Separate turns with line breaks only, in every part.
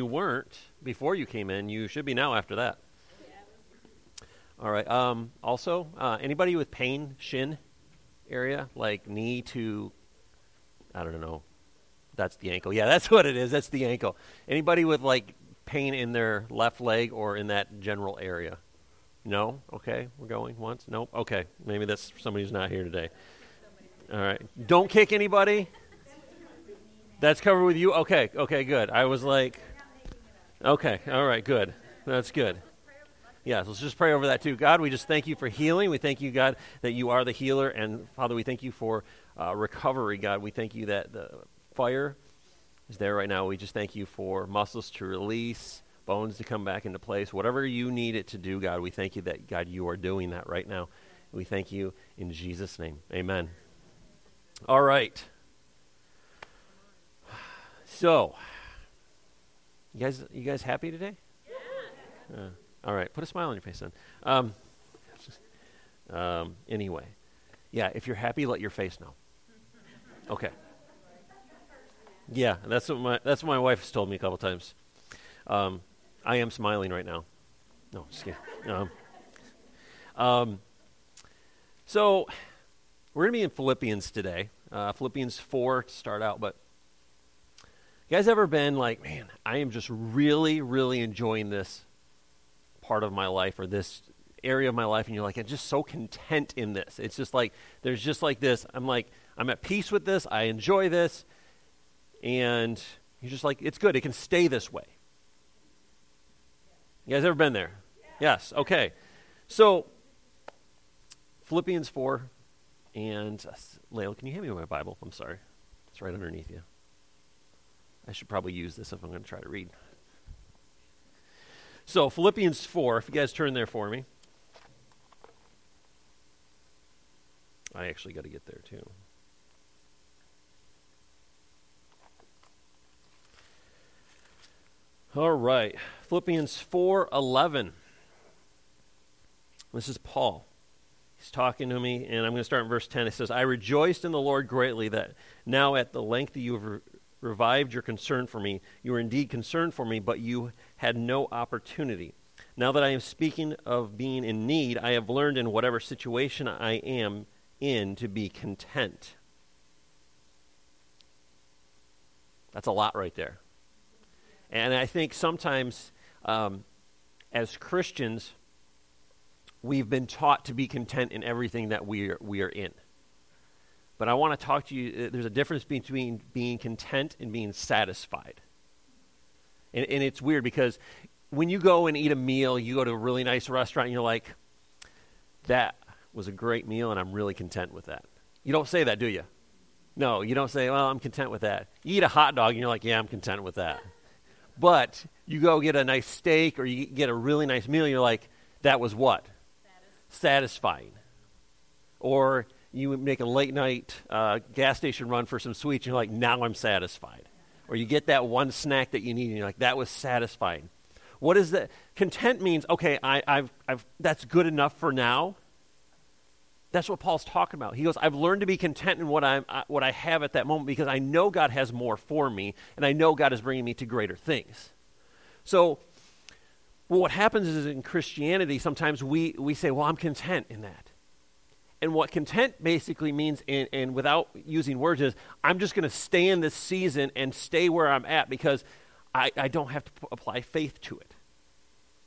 you weren't before you came in, you should be now after that. All right. Um, also, uh, anybody with pain, shin area, like knee to, I don't know, that's the ankle. Yeah, that's what it is. That's the ankle. Anybody with like pain in their left leg or in that general area? No? Okay, we're going once? Nope. Okay, maybe that's somebody who's not here today. All right. Don't kick anybody. That's covered with you? Okay, okay, good. I was like, okay, all right, good. That's good. Yes, let's just pray over that too. God, we just thank you for healing. We thank you, God, that you are the healer. And Father, we thank you for uh, recovery, God. We thank you that the fire is there right now. We just thank you for muscles to release, bones to come back into place. Whatever you need it to do, God, we thank you that, God, you are doing that right now. We thank you in Jesus' name. Amen. All right. So, you guys, you guys happy today? Yeah. Uh, all right, put a smile on your face then. Um, um, anyway, yeah, if you're happy, let your face know. Okay. Yeah, that's what my that's what my wife has told me a couple times. Um, I am smiling right now. No, just kidding. Um, um, so we're going to be in Philippians today. Uh, Philippians four to start out, but you guys ever been like, man, I am just really, really enjoying this part of my life or this area of my life, and you're like, I'm just so content in this. It's just like, there's just like this. I'm like, I'm at peace with this. I enjoy this. And you're just like, it's good. It can stay this way. You guys ever been there? Yes. Okay. So, Philippians 4, and uh, Layla, can you hand me my Bible? I'm sorry. It's right underneath you. I should probably use this if I'm going to try to read. So, Philippians 4, if you guys turn there for me. I actually got to get there too. All right. Philippians 4:11. This is Paul. He's talking to me and I'm going to start in verse 10. It says, "I rejoiced in the Lord greatly that now at the length you have revived your concern for me. You were indeed concerned for me, but you had no opportunity. Now that I am speaking of being in need, I have learned in whatever situation I am in to be content. That's a lot right there. And I think sometimes um, as Christians, we've been taught to be content in everything that we are, we are in. But I want to talk to you. Uh, there's a difference between being content and being satisfied. And, and it's weird because when you go and eat a meal, you go to a really nice restaurant, and you're like, that was a great meal, and I'm really content with that. You don't say that, do you? No, you don't say, well, I'm content with that. You eat a hot dog, and you're like, yeah, I'm content with that. But you go get a nice steak or you get a really nice meal, and you're like, that was what? Satisfying. Or you make a late night uh, gas station run for some sweets, and you're like, now I'm satisfied. Or you get that one snack that you need, and you're like, that was satisfying. What is that? Content means, okay, I, I've, I've, that's good enough for now. That's what Paul's talking about. He goes, I've learned to be content in what, I'm, uh, what I have at that moment because I know God has more for me, and I know God is bringing me to greater things. So, well, what happens is in Christianity, sometimes we, we say, well, I'm content in that. And what content basically means, and, and without using words, is I'm just going to stay in this season and stay where I'm at because I, I don't have to p- apply faith to it.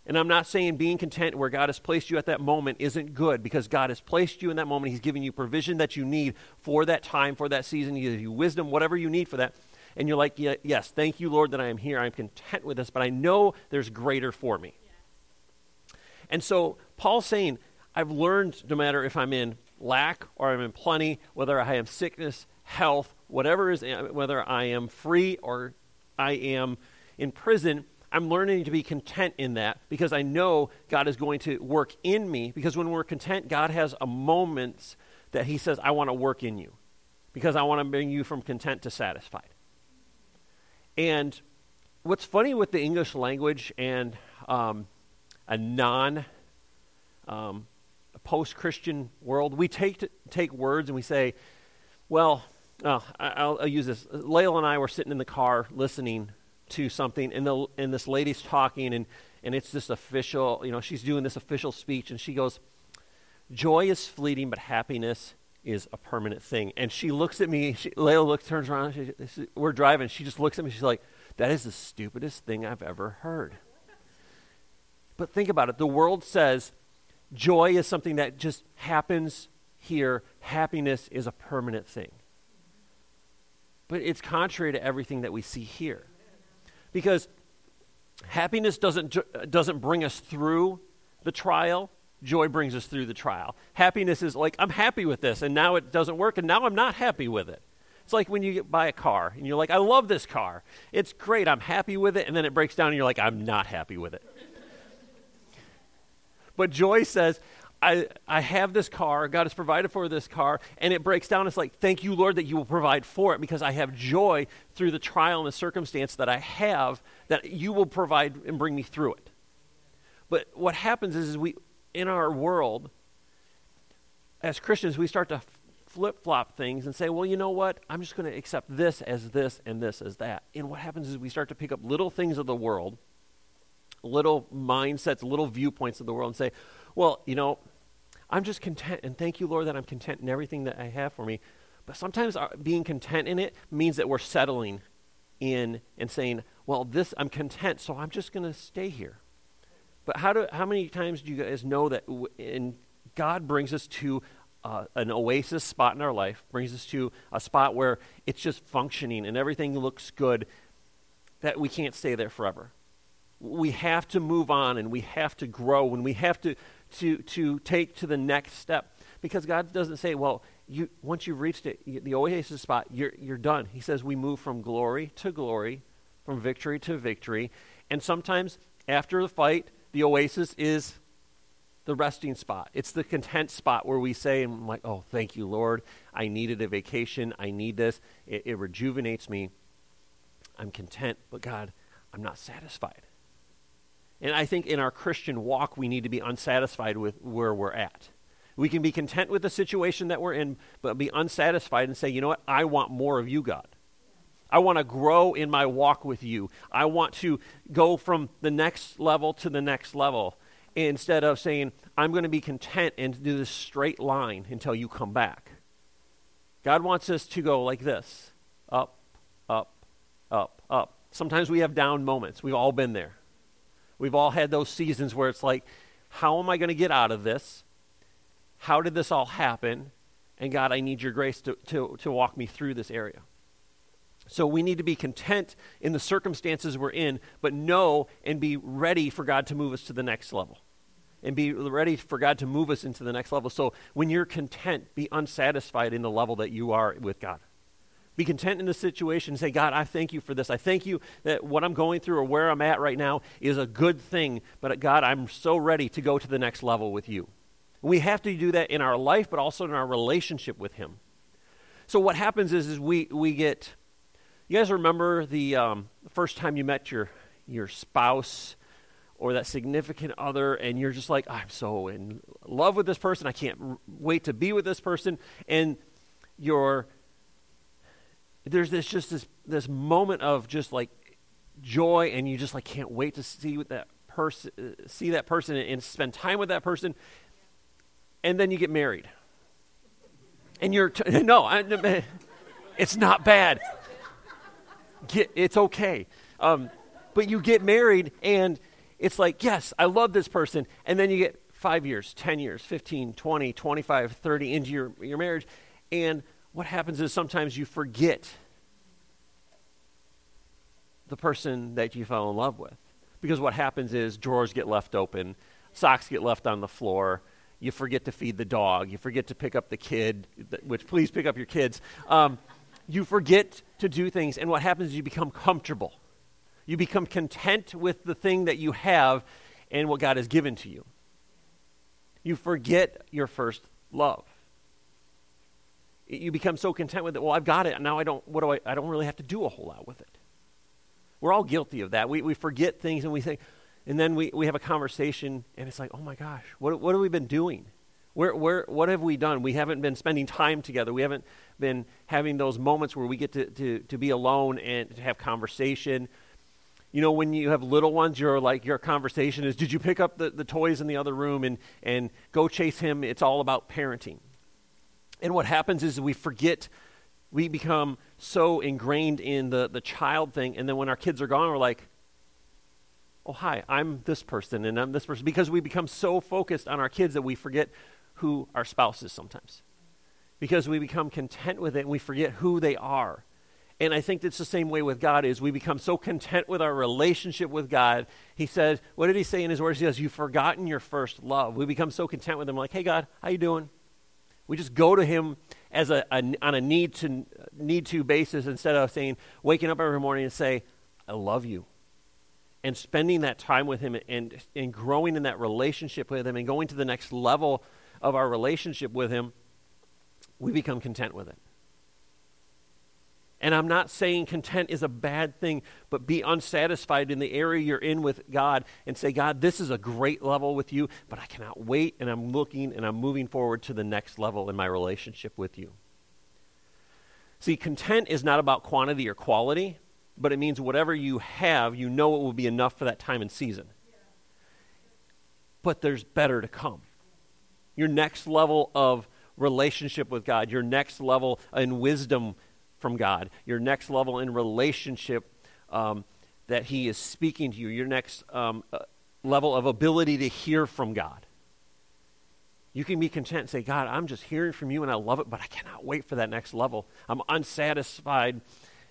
And I'm not saying being content where God has placed you at that moment isn't good because God has placed you in that moment. He's giving you provision that you need for that time, for that season. He gives you wisdom, whatever you need for that. And you're like, yeah, yes, thank you, Lord, that I am here. I'm content with this, but I know there's greater for me. And so Paul's saying, I've learned no matter if I'm in lack or I'm in plenty, whether I have sickness, health, whatever is, whether I am free or I am in prison, I'm learning to be content in that because I know God is going to work in me. Because when we're content, God has a moment that He says, I want to work in you because I want to bring you from content to satisfied. And what's funny with the English language and um, a non um, post Christian world, we take, take words and we say, well, oh, I'll, I'll, use this. Layla and I were sitting in the car listening to something, and, the, and this lady's talking, and, and it's this official, you know, she's doing this official speech, and she goes, Joy is fleeting, but happiness is a permanent thing. And she looks at me, she, Layla looks, turns around, she, we're driving, she just looks at me, she's like, That is the stupidest thing I've ever heard. But think about it the world says joy is something that just happens here, happiness is a permanent thing. But it's contrary to everything that we see here. Because happiness doesn't, uh, doesn't bring us through the trial, joy brings us through the trial. Happiness is like, I'm happy with this, and now it doesn't work, and now I'm not happy with it. It's like when you buy a car, and you're like, I love this car. It's great, I'm happy with it, and then it breaks down, and you're like, I'm not happy with it. But joy says, I, I have this car, God has provided for this car, and it breaks down. It's like, thank you, Lord, that you will provide for it because I have joy through the trial and the circumstance that I have, that you will provide and bring me through it. But what happens is, is we, in our world, as Christians, we start to flip flop things and say, well, you know what? I'm just going to accept this as this and this as that. And what happens is we start to pick up little things of the world, little mindsets, little viewpoints of the world, and say, well, you know, I'm just content, and thank you, Lord, that I'm content in everything that I have for me. But sometimes our, being content in it means that we're settling in and saying, well, this, I'm content, so I'm just going to stay here. But how, do, how many times do you guys know that w- in, God brings us to uh, an oasis spot in our life, brings us to a spot where it's just functioning and everything looks good, that we can't stay there forever. We have to move on and we have to grow and we have to to, to take to the next step. Because God doesn't say, well, you, once you've reached it, the oasis spot, you're, you're done. He says we move from glory to glory, from victory to victory. And sometimes after the fight, the oasis is the resting spot. It's the content spot where we say, I'm like, oh, thank you, Lord. I needed a vacation. I need this. It, it rejuvenates me. I'm content, but God, I'm not satisfied. And I think in our Christian walk, we need to be unsatisfied with where we're at. We can be content with the situation that we're in, but be unsatisfied and say, you know what? I want more of you, God. I want to grow in my walk with you. I want to go from the next level to the next level instead of saying, I'm going to be content and do this straight line until you come back. God wants us to go like this up, up, up, up. Sometimes we have down moments. We've all been there. We've all had those seasons where it's like, how am I going to get out of this? How did this all happen? And God, I need your grace to, to, to walk me through this area. So we need to be content in the circumstances we're in, but know and be ready for God to move us to the next level. And be ready for God to move us into the next level. So when you're content, be unsatisfied in the level that you are with God. Be content in the situation. And say, God, I thank you for this. I thank you that what I'm going through or where I'm at right now is a good thing. But God, I'm so ready to go to the next level with you. We have to do that in our life, but also in our relationship with Him. So what happens is, is we, we get. You guys remember the um, first time you met your your spouse or that significant other, and you're just like, I'm so in love with this person. I can't r- wait to be with this person, and you're there's this just this this moment of just like joy and you just like can't wait to see that person see that person and, and spend time with that person. And then you get married. And you're t- no I, it's not bad. Get, it's okay. Um, but you get married and it's like yes i love this person. And then you get five years 10 years 15 20 25 30 into your, your marriage. And what happens is sometimes you forget the person that you fell in love with. Because what happens is drawers get left open, socks get left on the floor, you forget to feed the dog, you forget to pick up the kid, which please pick up your kids. Um, you forget to do things, and what happens is you become comfortable. You become content with the thing that you have and what God has given to you. You forget your first love you become so content with it. Well, I've got it. Now I don't, what do I, I don't really have to do a whole lot with it. We're all guilty of that. We, we forget things and we think, and then we, we have a conversation and it's like, oh my gosh, what, what have we been doing? Where, where, what have we done? We haven't been spending time together. We haven't been having those moments where we get to, to, to be alone and to have conversation. You know, when you have little ones, your like your conversation is, did you pick up the, the toys in the other room and, and go chase him? It's all about parenting. And what happens is we forget, we become so ingrained in the, the child thing, and then when our kids are gone, we're like, oh, hi, I'm this person and I'm this person. Because we become so focused on our kids that we forget who our spouse is sometimes. Because we become content with it and we forget who they are. And I think it's the same way with God is we become so content with our relationship with God. He says, what did he say in his words? He says, you've forgotten your first love. We become so content with him like, hey God, how you doing? We just go to him as a, a on a need to need to basis instead of saying waking up every morning and say, I love you. And spending that time with him and, and growing in that relationship with him and going to the next level of our relationship with him, we become content with it. And I'm not saying content is a bad thing, but be unsatisfied in the area you're in with God and say, God, this is a great level with you, but I cannot wait, and I'm looking and I'm moving forward to the next level in my relationship with you. See, content is not about quantity or quality, but it means whatever you have, you know it will be enough for that time and season. But there's better to come. Your next level of relationship with God, your next level in wisdom from God, your next level in relationship um, that He is speaking to you, your next um, uh, level of ability to hear from God. You can be content and say, God, I'm just hearing from you and I love it, but I cannot wait for that next level. I'm unsatisfied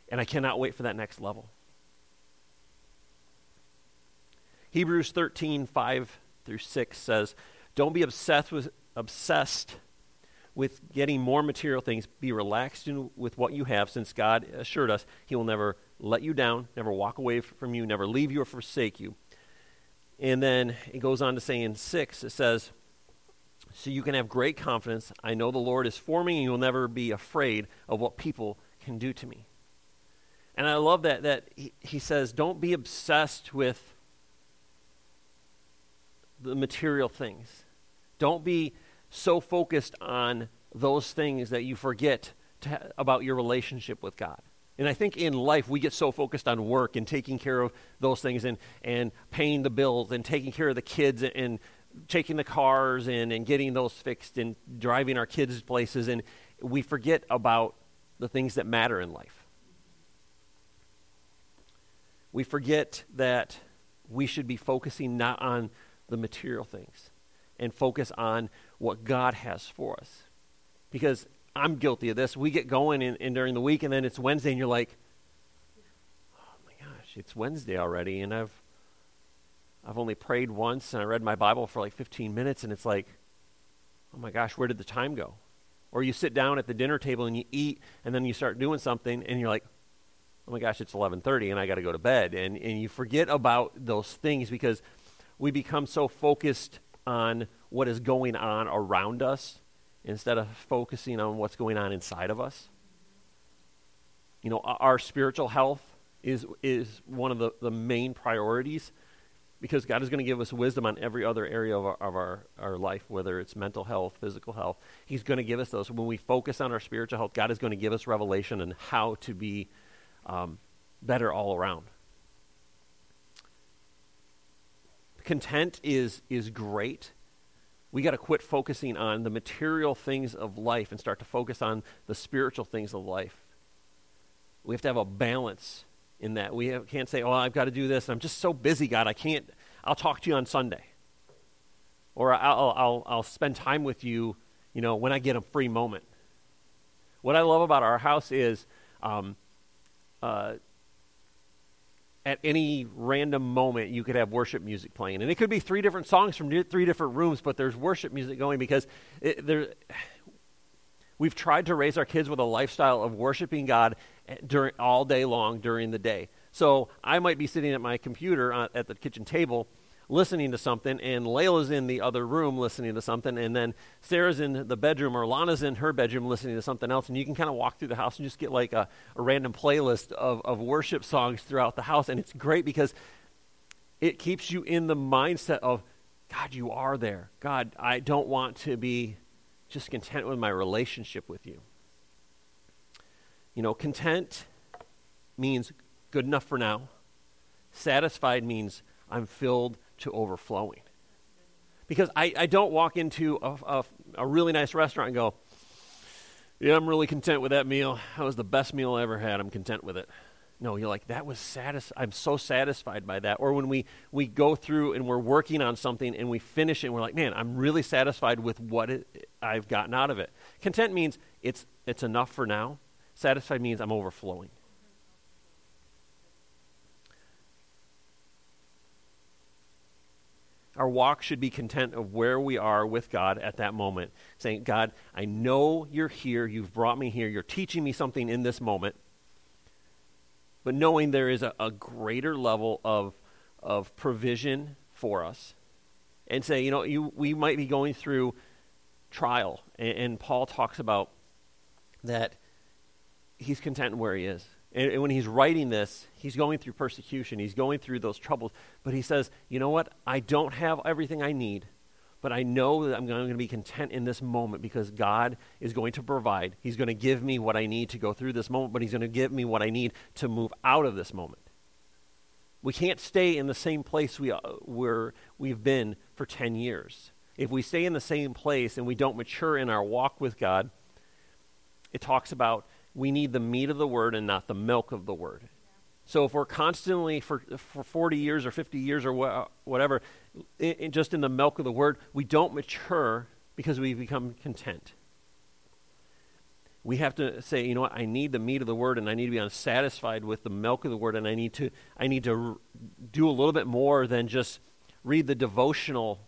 and I cannot wait for that next level. Hebrews 13, 5 through 6 says, Don't be obsessed with, obsessed with getting more material things. Be relaxed in, with what you have, since God assured us He will never let you down, never walk away from you, never leave you or forsake you. And then it goes on to say in 6, it says, So you can have great confidence. I know the Lord is for me, and you'll never be afraid of what people can do to me. And I love that, that he, he says, Don't be obsessed with the material things. Don't be so focused on those things that you forget to, about your relationship with God. And I think in life we get so focused on work and taking care of those things and, and paying the bills and taking care of the kids and, and taking the cars in and getting those fixed and driving our kids places and we forget about the things that matter in life. We forget that we should be focusing not on the material things and focus on what God has for us. Because I'm guilty of this. We get going in, in during the week, and then it's Wednesday, and you're like, oh my gosh, it's Wednesday already, and I've I've only prayed once, and I read my Bible for like 15 minutes, and it's like, oh my gosh, where did the time go? Or you sit down at the dinner table and you eat, and then you start doing something, and you're like, oh my gosh, it's 11:30, and I got to go to bed, and and you forget about those things because we become so focused on what is going on around us instead of focusing on what's going on inside of us. You know, our spiritual health is, is one of the, the main priorities because God is going to give us wisdom on every other area of, our, of our, our life, whether it's mental health, physical health. He's going to give us those. When we focus on our spiritual health, God is going to give us revelation on how to be um, better all around. Content is, is great we got to quit focusing on the material things of life and start to focus on the spiritual things of life. We have to have a balance in that. We have, can't say, oh, I've got to do this. I'm just so busy, God, I can't. I'll talk to you on Sunday. Or I'll, I'll, I'll spend time with you, you know, when I get a free moment. What I love about our house is um, uh, at any random moment you could have worship music playing. And it could be three different songs from three different rooms but there's worship music going because it, there, we've tried to raise our kids with a lifestyle of worshiping god during all day long during the day. So i might be sitting at my computer uh, at the kitchen table listening to something, and Layla's in the other room listening to something, and then Sarah's in the bedroom, or Lana's in her bedroom listening to something else, and you can kind of walk through the house and just get like a, a random playlist of, of worship songs throughout the house, and it's great because it keeps you in the mindset of, God, you are there. God, I don't want to be just content with my relationship with you. You know, content means good enough for now Satisfied means I'm filled to overflowing. Because I, I don't walk into a, a, a really nice restaurant and go, yeah, I'm really content with that meal. That was the best meal I ever had. I'm content with it. No, you're like, that was satis- I'm so satisfied by that. Or when we, we go through and we're working on something and we finish it and we're like, man, I'm really satisfied with what it, I've gotten out of it. Content means it's, it's enough for now. Satisfied means I'm overflowing. Our walk should be content of where we are with God at that moment. Saying, God, I know you're here. You've brought me here. You're teaching me something in this moment. But knowing there is a, a greater level of, of provision for us. And say, you know, you, we might be going through trial. And, and Paul talks about that he's content where he is. And, and when he's writing this, he's going through persecution, he's going through those troubles. But he says, you know what? I don't have everything I need, but I know that I'm going to be content in this moment because God is going to provide. He's going to give me what I need to go through this moment, but he's going to give me what I need to move out of this moment. We can't stay in the same place we, uh, where we've been for 10 years. If we stay in the same place and we don't mature in our walk with God, it talks about we need the meat of the word and not the milk of the word. So if we're constantly for for 40 years or 50 years or wh- whatever, just in the milk of the word, we don't mature because we become content. We have to say, you know what? I need the meat of the word, and I need to be unsatisfied with the milk of the word, and I need to I need to r- do a little bit more than just read the devotional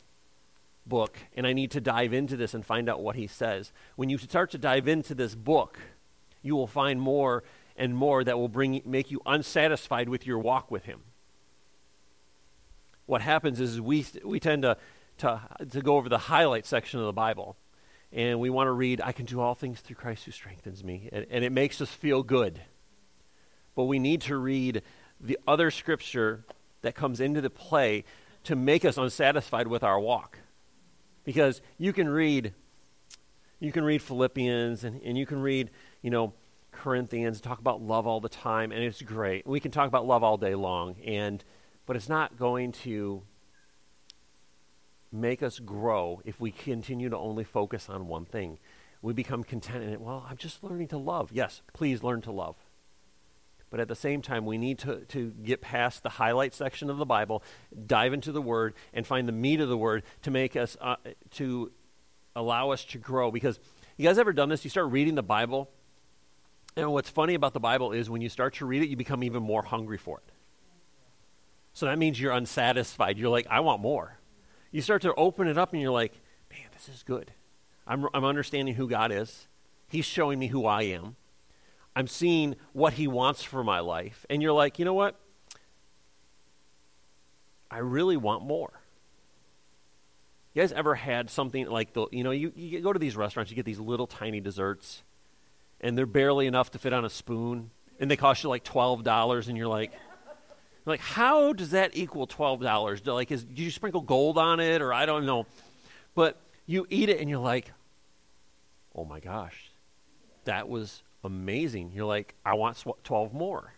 book, and I need to dive into this and find out what he says. When you start to dive into this book you will find more and more that will bring, make you unsatisfied with your walk with Him. What happens is we, we tend to, to, to go over the highlight section of the Bible, and we want to read, I can do all things through Christ who strengthens me, and, and it makes us feel good. But we need to read the other scripture that comes into the play to make us unsatisfied with our walk. Because you can read you can read Philippians and, and you can read you know, Corinthians, talk about love all the time, and it's great. We can talk about love all day long, and but it's not going to make us grow if we continue to only focus on one thing. We become content in it. Well, I'm just learning to love. Yes, please learn to love. But at the same time, we need to, to get past the highlight section of the Bible, dive into the Word, and find the meat of the Word to make us, uh, to allow us to grow. Because you guys ever done this? You start reading the Bible, and what's funny about the Bible is when you start to read it, you become even more hungry for it. So that means you're unsatisfied. You're like, I want more. You start to open it up and you're like, man, this is good. I'm, I'm understanding who God is. He's showing me who I am. I'm seeing what He wants for my life. And you're like, you know what? I really want more. You guys ever had something like the, you know, you, you go to these restaurants, you get these little tiny desserts and they're barely enough to fit on a spoon, and they cost you like twelve dollars, and you're like, like how does that equal twelve dollars? Like, is do you sprinkle gold on it, or I don't know, but you eat it and you're like, oh my gosh, that was amazing. You're like, I want twelve more.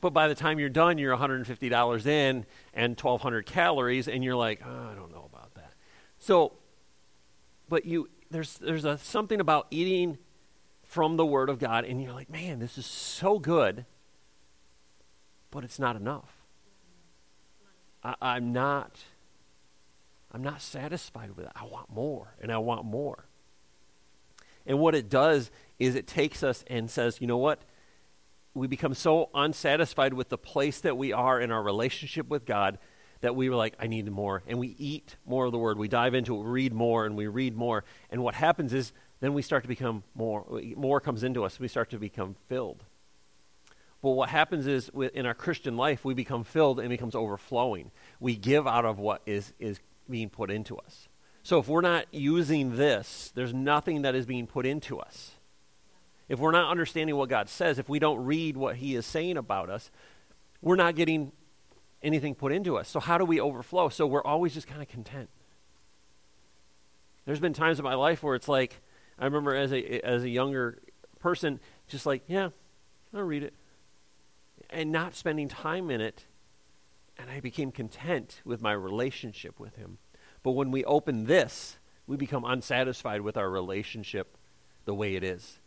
But by the time you're done, you're $150 in and 1,200 calories, and you're like, oh, I don't know about that. So, but you there's there's a, something about eating from the Word of God, and you're like, man, this is so good, but it's not enough. I, I'm not. I'm not satisfied with it. I want more, and I want more. And what it does is it takes us and says, you know what? We become so unsatisfied with the place that we are in our relationship with God that we were like, I need more. And we eat more of the word. We dive into it, we read more, and we read more. And what happens is then we start to become more, more comes into us. We start to become filled. But what happens is in our Christian life, we become filled and becomes overflowing. We give out of what is, is being put into us. So if we're not using this, there's nothing that is being put into us. If we're not understanding what God says, if we don't read what He is saying about us, we're not getting anything put into us. So how do we overflow? So we're always just kind of content. There's been times in my life where it's like, I remember as a as a younger person, just like, yeah, I'll read it, and not spending time in it and I became content with my relationship with Him. But when we open this, we become unsatisfied with our relationship the way it is.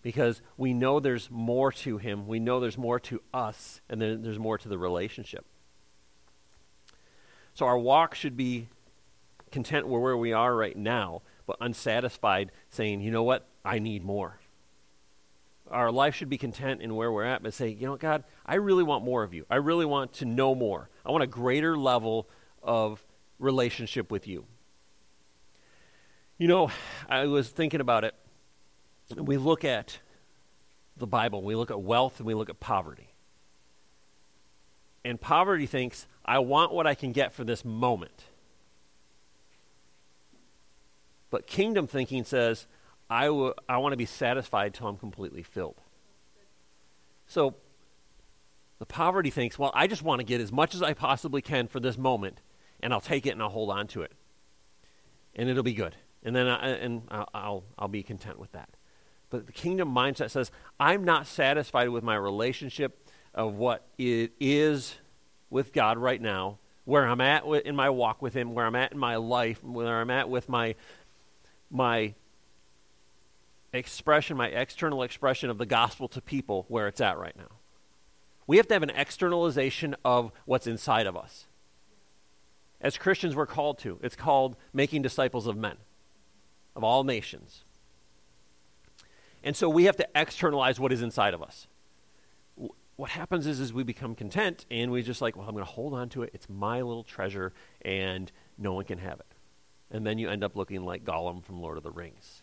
Because we know there's more to Him, we know there's more to us, and then there's more to the relationship. So our walk should be content with where we are right now, but unsatisfied, saying, you know what, I need more. Our life should be content in where we're at, but say, you know, God, I really want more of you. I really want to know more. I want a greater level of relationship with you. You know, I was thinking about it. We look at the Bible, we look at wealth, and we look at poverty. And poverty thinks, I want what I can get for this moment. But kingdom thinking says, I, w- I want to be satisfied till I'm completely filled. So the poverty thinks, well, I just want to get as much as I possibly can for this moment, and I'll take it and I'll hold on to it. And it'll be good. And then I, and I'll, I'll, I'll be content with that. But the kingdom mindset says, I'm not satisfied with my relationship of what it is with God right now, where I'm at in my walk with Him, where I'm at in my life, where I'm at with my, my expression, my external expression of the gospel to people, where it's at right now. We have to have an externalization of what's inside of us. As Christians, we're called to. It's called making disciples of men, of all nations. And so we have to externalize what is inside of us. What happens is, is we become content and we just like, well, I'm going to hold on to it. It's my little treasure and no one can have it. And then you end up looking like Gollum from Lord of the Rings.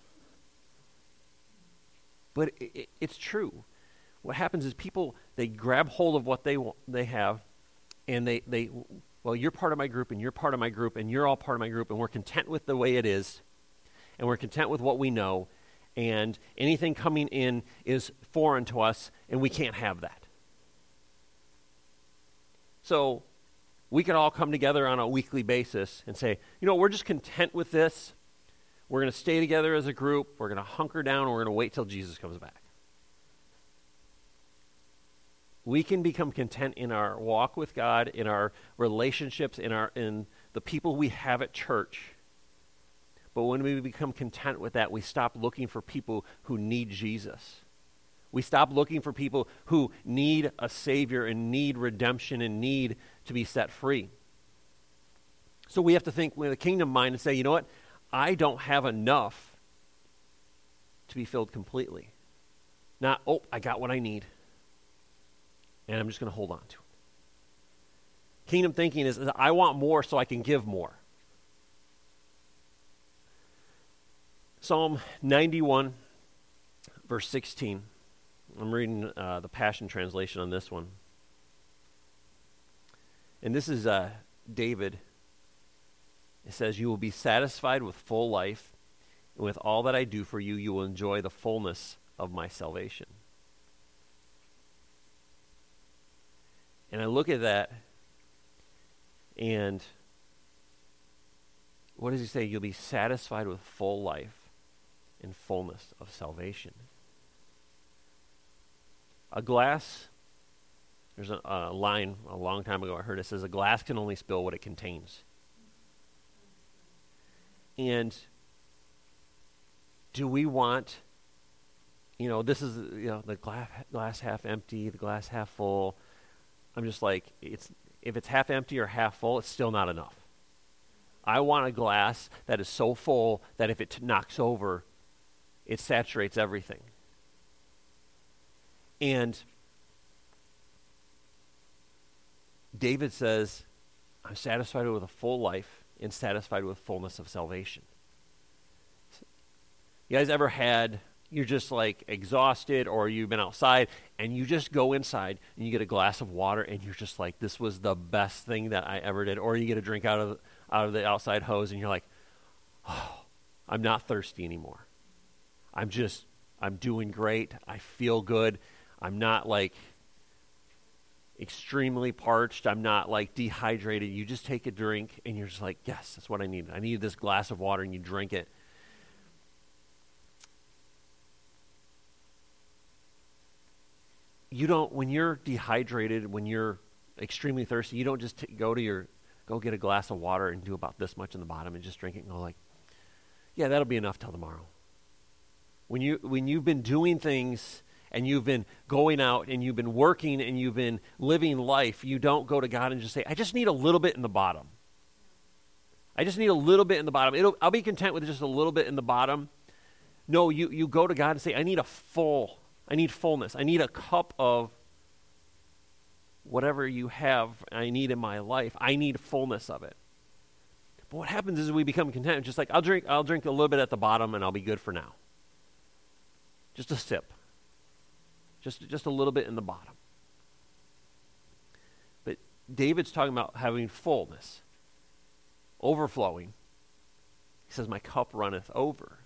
But it, it, it's true. What happens is people, they grab hold of what they, want, they have and they, they, well, you're part of my group and you're part of my group and you're all part of my group and we're content with the way it is and we're content with what we know and anything coming in is foreign to us and we can't have that. So we could all come together on a weekly basis and say, you know, we're just content with this. We're going to stay together as a group. We're going to hunker down. We're going to wait till Jesus comes back. We can become content in our walk with God, in our relationships, in, our, in the people we have at church. But when we become content with that, we stop looking for people who need Jesus. We stop looking for people who need a Savior and need redemption and need to be set free. So we have to think with a kingdom mind and say, you know what? I don't have enough to be filled completely. Not, oh, I got what I need. And I'm just going to hold on to it. Kingdom thinking is, is I want more so I can give more. Psalm 91, verse 16. I'm reading uh, the Passion Translation on this one. And this is uh, David. It says, You will be satisfied with full life, and with all that I do for you, you will enjoy the fullness of my salvation. And I look at that, and what does he say? You'll be satisfied with full life and fullness of salvation. A glass, there's a, a, line a long time ago I heard it says, a glass can only spill what it contains. And do we want, you know, this is, you know, the glass, glass half empty, the glass half full. I'm just like, it's, if it's half empty or half full, it's still not enough. I want a glass that is so full that if it t- knocks over, it saturates everything. And David says, I'm satisfied with a full life and satisfied with fullness of salvation. You guys ever had, you're just like exhausted or you've been outside and you just go inside and you get a glass of water and you're just like, this was the best thing that I ever did. Or you get a drink out of, out of the outside hose and you're like, oh, I'm not thirsty anymore. I'm just, I'm doing great. I feel good. I'm not like extremely parched. I'm not like dehydrated. You just take a drink and you're just like, yes, that's what I need. I need this glass of water and you drink it. You don't, when you're dehydrated, when you're extremely thirsty, you don't just t- go to your go get a glass of water and do about this much in the bottom and just drink it and go like, yeah, that'll be enough till tomorrow. When you when you've been doing things and you've been going out and you've been working and you've been living life, you don't go to God and just say, I just need a little bit in the bottom. I just need a little bit in the bottom. It'll, I'll be content with just a little bit in the bottom. No, you, you go to God and say, I need a full, I need fullness. I need a cup of whatever you have I need in my life. I need fullness of it. But what happens is we become content. Just like I'll drink, I'll drink a little bit at the bottom and I'll be good for now. Just a sip. Just, just a little bit in the bottom. But David's talking about having fullness, overflowing. He says, My cup runneth over.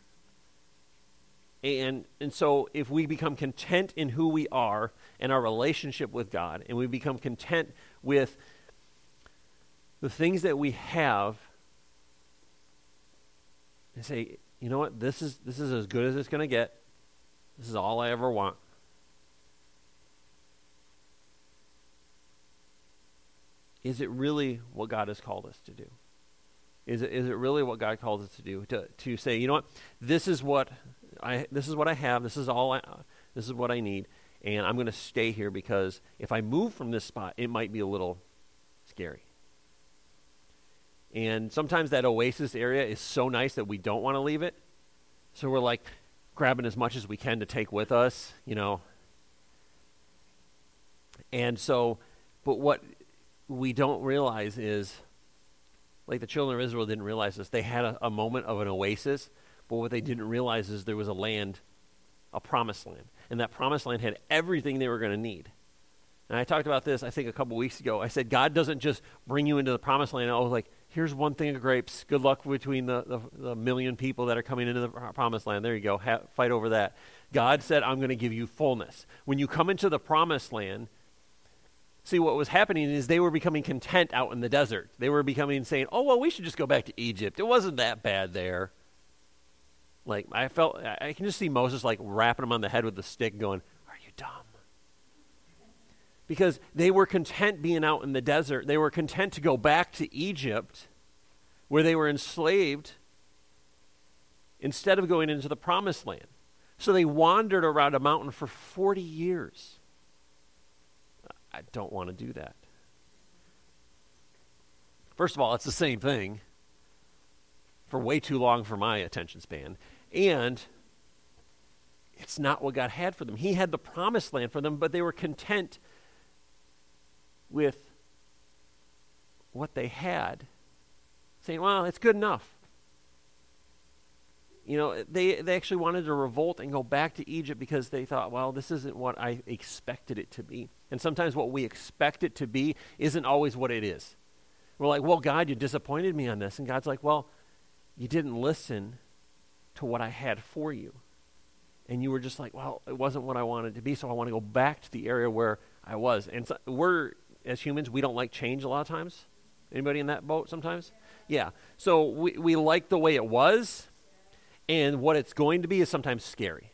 And, and so, if we become content in who we are and our relationship with God, and we become content with the things that we have, and say, you know what, this is, this is as good as it's going to get, this is all I ever want. Is it really what God has called us to do? Is it, is it really what God calls us to do? To, to say, you know what, this is what I, this is what I have, this is all I, this is what I need, and I'm going to stay here because if I move from this spot, it might be a little scary. And sometimes that oasis area is so nice that we don't want to leave it. So we're like grabbing as much as we can to take with us, you know. And so, but what we don't realize is, like the children of Israel didn't realize this. They had a, a moment of an oasis, but what they didn't realize is there was a land, a promised land. And that promised land had everything they were going to need. And I talked about this, I think, a couple weeks ago. I said, God doesn't just bring you into the promised land. Oh, like, here's one thing of grapes. Good luck between the, the, the million people that are coming into the promised land. There you go. Ha- fight over that. God said, I'm going to give you fullness. When you come into the promised land, see what was happening is they were becoming content out in the desert. They were becoming saying, oh, well, we should just go back to Egypt. It wasn't that bad there. Like, I felt, I can just see Moses like rapping him on the head with the stick going, Are you dumb? Because they were content being out in the desert. They were content to go back to Egypt where they were enslaved instead of going into the promised land. So they wandered around a mountain for 40 years. I don't want to do that. First of all, it's the same thing for way too long for my attention span. And it's not what God had for them. He had the promised land for them, but they were content with what they had, saying, well, it's good enough. You know, they, they actually wanted to revolt and go back to Egypt because they thought, well, this isn't what I expected it to be. And sometimes what we expect it to be isn't always what it is. We're like, well, God, you disappointed me on this. And God's like, well, you didn't listen to what I had for you. And you were just like, well, it wasn't what I wanted to be, so I want to go back to the area where I was. And so we're, as humans, we don't like change a lot of times. Anybody in that boat sometimes? Yeah. So we, we like the way it was, and what it's going to be is sometimes scary.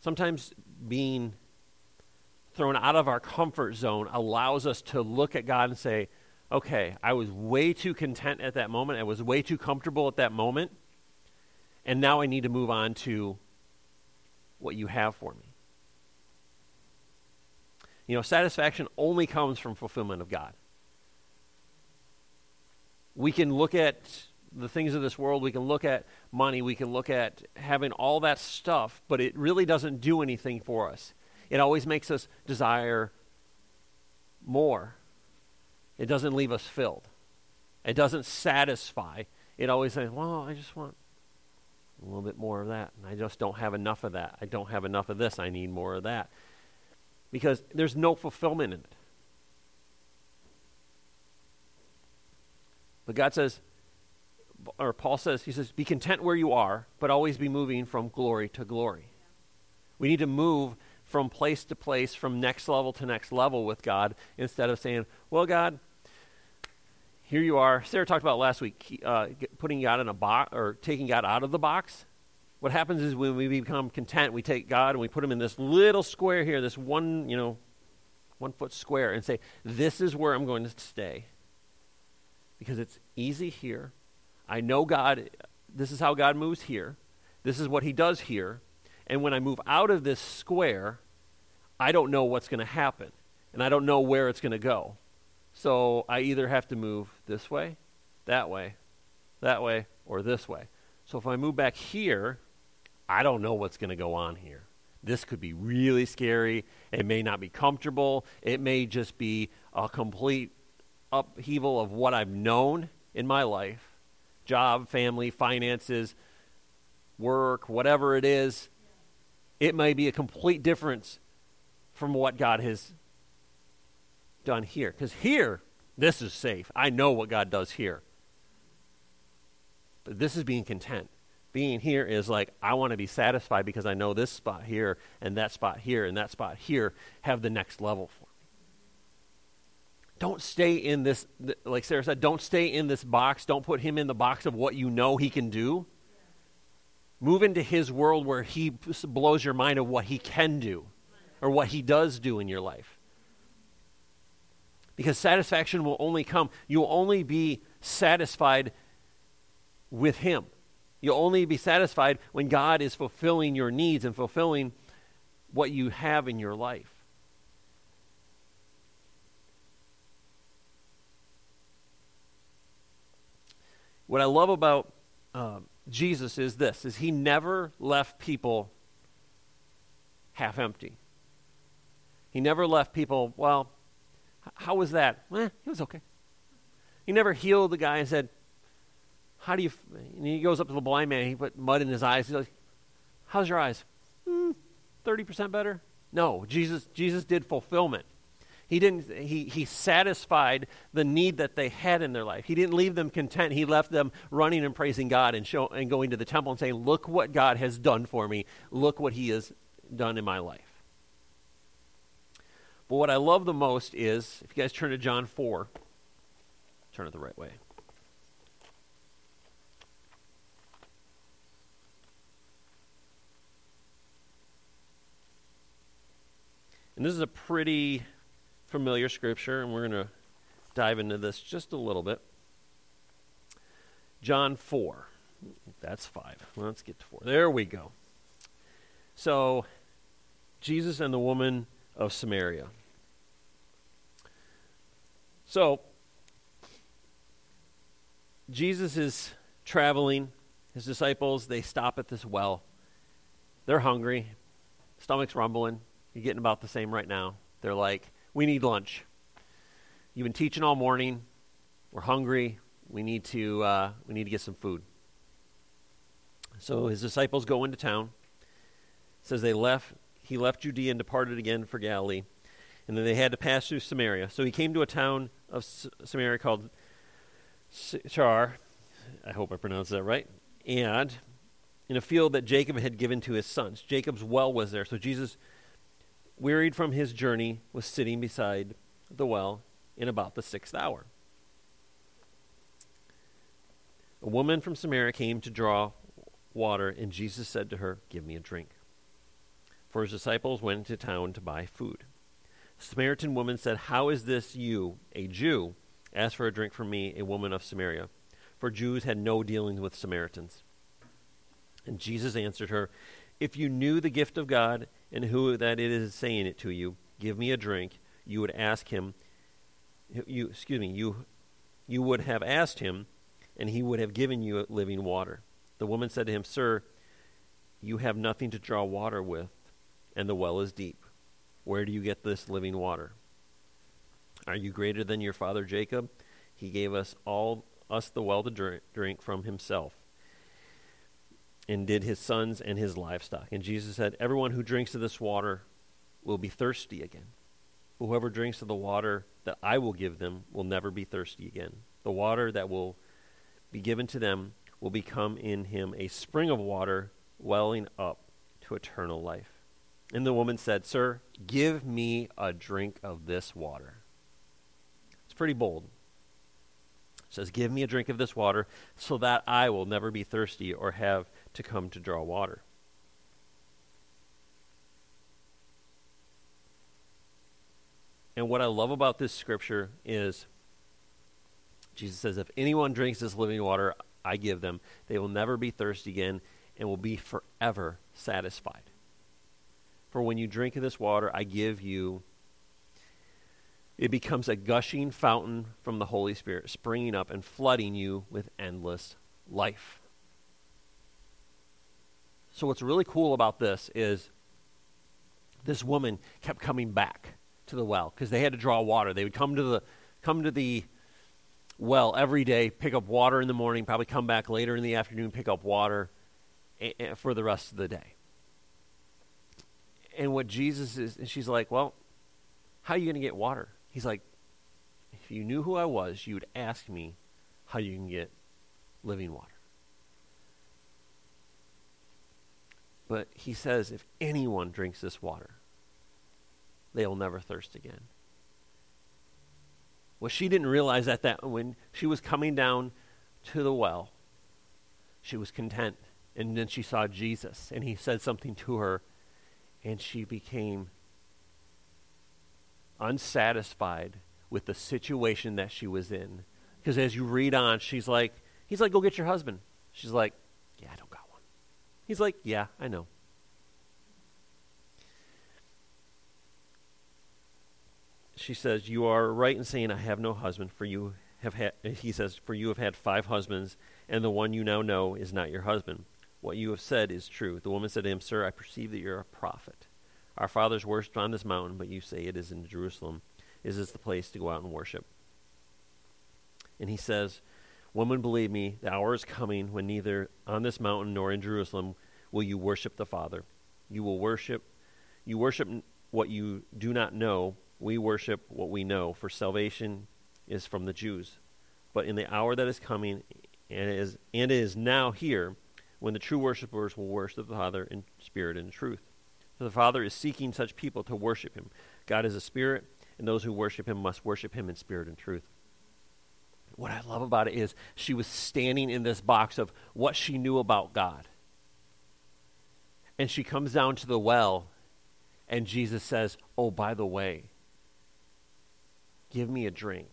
Sometimes being thrown out of our comfort zone allows us to look at God and say, okay, I was way too content at that moment. I was way too comfortable at that moment. And now I need to move on to what you have for me. You know, satisfaction only comes from fulfillment of God. We can look at the things of this world, we can look at money, we can look at having all that stuff, but it really doesn't do anything for us. It always makes us desire more. It doesn't leave us filled. It doesn't satisfy. It always says, well, I just want a little bit more of that. And I just don't have enough of that. I don't have enough of this. I need more of that. Because there's no fulfillment in it. But God says, or Paul says, he says, be content where you are, but always be moving from glory to glory. We need to move from place to place, from next level to next level with God, instead of saying, well, God, here you are. Sarah talked about last week uh, putting God in a box or taking God out of the box. what happens is when we become content, we take God and we put him in this little square here, this one, you know, one foot square, and say, This is where I'm going to stay. Because it's easy here. I know God, this is how God moves here. This is what he does here. And when I move out of this square, I don't know what's going to happen. And I don't know where it's going to go. So I either have to move this way, that way, that way, or this way. So if I move back here, I don't know what's going to go on here. This could be really scary. It may not be comfortable. It may just be a complete upheaval of what I've known in my life job, family, finances, work, whatever it is. It may be a complete difference from what God has done here. Because here, this is safe. I know what God does here. But this is being content. Being here is like, I want to be satisfied because I know this spot here and that spot here and that spot here have the next level. Don't stay in this, like Sarah said, don't stay in this box. Don't put him in the box of what you know he can do. Move into his world where he blows your mind of what he can do or what he does do in your life. Because satisfaction will only come, you'll only be satisfied with him. You'll only be satisfied when God is fulfilling your needs and fulfilling what you have in your life. What I love about uh, Jesus is this: is He never left people half empty. He never left people. Well, how was that? Eh, it was okay. He never healed the guy and said, how do you, and he goes up to the blind man, he put mud in his eyes. He's like, how's your eyes? Mm, 30% better? No, Jesus, Jesus did fulfillment. He didn't, he, he satisfied the need that they had in their life. He didn't leave them content. He left them running and praising God and, show, and going to the temple and saying, look what God has done for me. Look what he has done in my life. But what I love the most is, if you guys turn to John 4, turn it the right way. And this is a pretty familiar scripture, and we're going to dive into this just a little bit. John 4. That's 5. Let's get to 4. There we go. So, Jesus and the woman of Samaria. So, Jesus is traveling. His disciples, they stop at this well. They're hungry, stomach's rumbling. You're getting about the same right now. They're like, we need lunch. You've been teaching all morning. We're hungry. We need to, uh, we need to get some food. So his disciples go into town. It says they left. He left Judea and departed again for Galilee, and then they had to pass through Samaria. So he came to a town of Samaria called Sychar. I hope I pronounced that right. And in a field that Jacob had given to his sons. Jacob's well was there. So Jesus wearied from his journey, was sitting beside the well in about the sixth hour. A woman from Samaria came to draw water, and Jesus said to her, Give me a drink. For his disciples went into town to buy food. The Samaritan woman said, How is this you, a Jew, ask for a drink from me, a woman of Samaria? For Jews had no dealings with Samaritans. And Jesus answered her, If you knew the gift of God and who that it is saying it to you, give me a drink, you would ask him, you, excuse me, you, you would have asked him, and he would have given you living water. The woman said to him, Sir, you have nothing to draw water with, and the well is deep. Where do you get this living water? Are you greater than your father Jacob? He gave us all us the well to drink, drink from himself and did his sons and his livestock. And Jesus said, Everyone who drinks of this water will be thirsty again. Whoever drinks of the water that I will give them will never be thirsty again. The water that will be given to them will become in him a spring of water welling up to eternal life. And the woman said, Sir, give me a drink of this water. It's pretty bold It says, Give me a drink of this water so that I will never be thirsty or have to come to draw water. And what I love about this scripture is Jesus says, If anyone drinks this living water I give them, they will never be thirsty again and will be forever satisfied. For when you drink of this water I give you, it becomes a gushing fountain from the Holy Spirit, springing up and flooding you with endless life. So, what's really cool about this is this woman kept coming back to the well because they had to draw water. They would come to the come to the well every day, pick up water in the morning, probably come back later in the afternoon, pick up water for the rest of the day. And what Jesus is, and she's like, Well, how are you going to get water? He's like, If you knew who I was, you would ask me how you can get living water. But he says, If anyone drinks this water, they will never thirst again. Well, she didn't realize that, that when she was coming down to the well, she was content. And then she saw Jesus, and he said something to her, and she became unsatisfied with the situation that she was in. Because as you read on, she's like, he's like, go get your husband. She's like, yeah, I don't got one. He's like, yeah, I know. she says, You are right in saying, I have no husband, for you have had, uh, he says, For you have had five husbands, and the one you now know is not your husband. What you have said is true. The woman said to him, Sir, I perceive that you're a prophet. Our fathers worshipped on this mountain, but you say it is in Jerusalem. Is this the place to go out and worship? And he says, Woman, believe me, the hour is coming when neither on this mountain nor in Jerusalem will you worship the Father. You will worship, you worship what you do not know we worship what we know, for salvation is from the Jews. But in the hour that is coming, and is, and is now here, when the true worshippers will worship the Father in spirit and truth. For the Father is seeking such people to worship him. God is a spirit, and those who worship him must worship him in spirit and truth. What I love about it is she was standing in this box of what she knew about God. And she comes down to the well, and Jesus says, Oh, by the way, Give me a drink.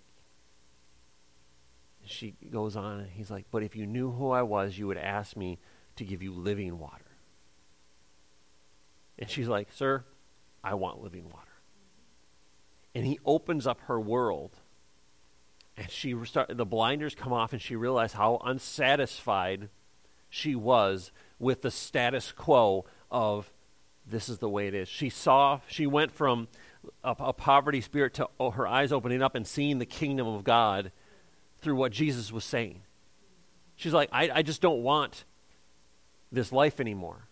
And she goes on, and he's like, But if you knew who I was, you would ask me to give you living water. And she's like, Sir, I want living water. And he opens up her world. And she start, the blinders come off, and she realized how unsatisfied she was with the status quo of this is the way it is. She saw, she went from a, a poverty spirit to oh, her eyes opening up and seeing the kingdom of God through what Jesus was saying. She's like, I, I just don't want this life anymore.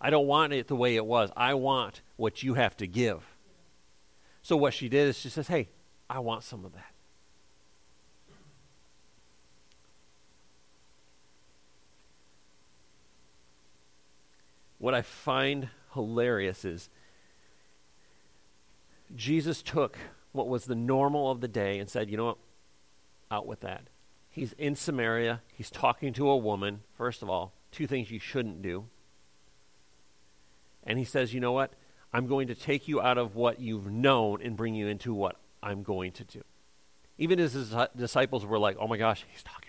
I don't want it the way it was. I want what you have to give. So what she did is she says, Hey, I want some of that. What I find hilarious is Jesus took what was the normal of the day and said, you know what? Out with that. He's in Samaria. He's talking to a woman. First of all, two things you shouldn't do. And he says, you know what? I'm going to take you out of what you've known and bring you into what I'm going to do. Even as his disciples were like, oh my gosh, he's talking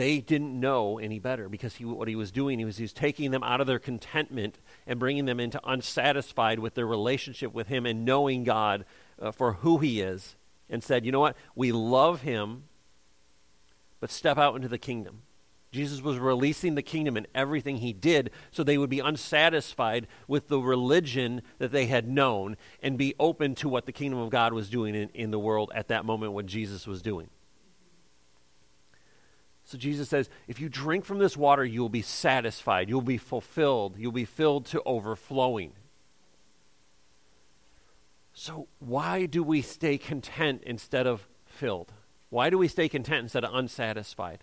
they didn't know any better because he, what he was doing he was, he was taking them out of their contentment and bringing them into unsatisfied with their relationship with him and knowing god uh, for who he is and said you know what? We love him but step out into the kingdom. Jesus was releasing the kingdom in everything he did so they would be unsatisfied with the religion that they had known and be open to what the kingdom of god was doing in, in the world at that moment what jesus was doing so Jesus says, if you drink from this water, you will be satisfied. You'll be fulfilled. You'll be filled to overflowing. So, why do we stay content instead of filled? Why do we stay content instead of unsatisfied?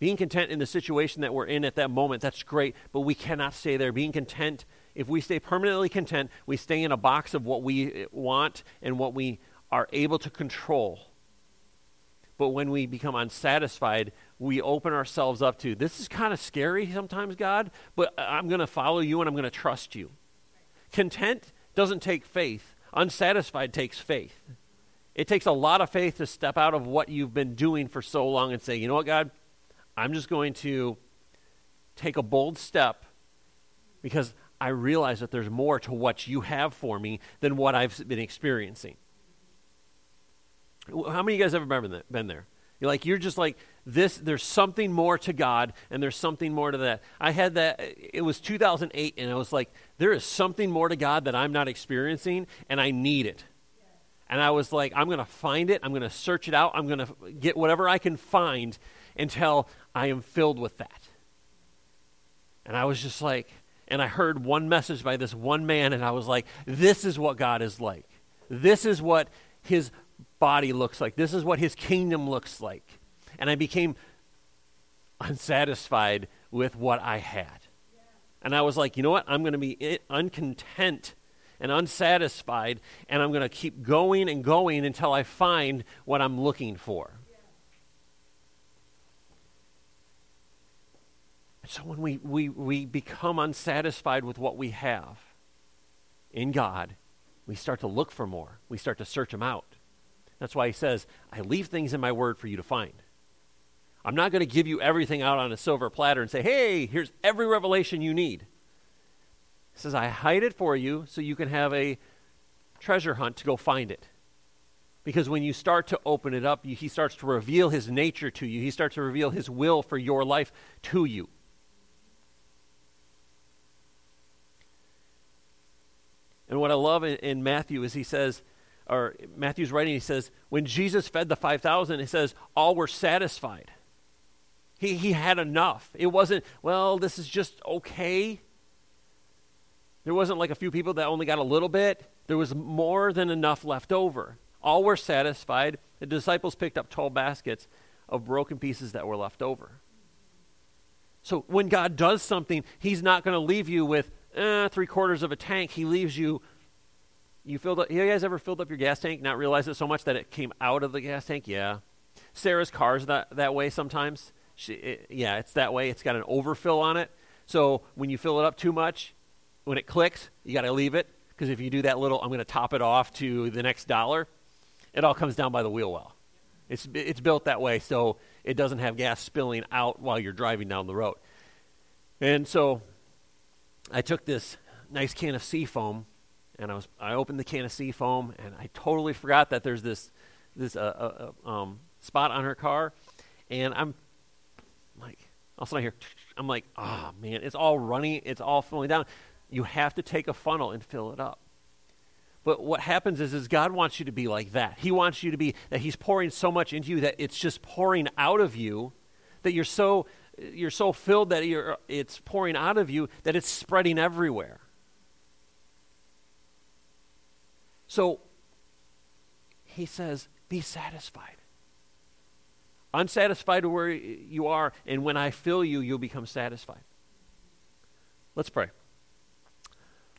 Being content in the situation that we're in at that moment, that's great, but we cannot stay there. Being content, if we stay permanently content, we stay in a box of what we want and what we are able to control. But when we become unsatisfied, we open ourselves up to this is kind of scary sometimes, God, but I'm going to follow you and I'm going to trust you. Content doesn't take faith, unsatisfied takes faith. It takes a lot of faith to step out of what you've been doing for so long and say, you know what, God, I'm just going to take a bold step because I realize that there's more to what you have for me than what I've been experiencing. How many of you guys ever been there? You're like, you're just like, this, there's something more to God, and there's something more to that. I had that, it was 2008, and I was like, there is something more to God that I'm not experiencing, and I need it. And I was like, I'm going to find it, I'm going to search it out, I'm going to get whatever I can find until I am filled with that. And I was just like, and I heard one message by this one man, and I was like, this is what God is like. This is what his body looks like. This is what his kingdom looks like. And I became unsatisfied with what I had. And I was like, you know what? I'm going to be uncontent and unsatisfied, and I'm going to keep going and going until I find what I'm looking for. So when we, we, we become unsatisfied with what we have in God, we start to look for more. We start to search them out. That's why he says, I leave things in my word for you to find. I'm not going to give you everything out on a silver platter and say, hey, here's every revelation you need. He says, I hide it for you so you can have a treasure hunt to go find it. Because when you start to open it up, he starts to reveal his nature to you. He starts to reveal his will for your life to you. And what I love in, Matthew is he says, or Matthew's writing, he says, when Jesus fed the 5,000, he says, all were satisfied. He, he had enough. It wasn't, well, this is just okay. There wasn't like a few people that only got a little bit. There was more than enough left over. All were satisfied. The disciples picked up 12 baskets of broken pieces that were left over. So when God does something, He's not going to leave you with eh, three quarters of a tank. He leaves you you filled up, you guys ever filled up your gas tank, not realize it so much that it came out of the gas tank? Yeah. Sarah's car's that, that way sometimes. She, it, yeah, it's that way. It's got an overfill on it. So when you fill it up too much, when it clicks, you got to leave it because if you do that little, I'm going to top it off to the next dollar, it all comes down by the wheel well. It's, it's built that way so it doesn't have gas spilling out while you're driving down the road. And so I took this nice can of seafoam and I was I opened the can of sea foam, and I totally forgot that there's this this uh, uh, uh, um, spot on her car, and I'm like, all of a sudden I hear, I'm like, oh man, it's all running, it's all falling down. You have to take a funnel and fill it up. But what happens is, is God wants you to be like that. He wants you to be that He's pouring so much into you that it's just pouring out of you, that you're so you're so filled that you're, it's pouring out of you that it's spreading everywhere. So he says, Be satisfied. Unsatisfied where you are, and when I fill you, you'll become satisfied. Let's pray.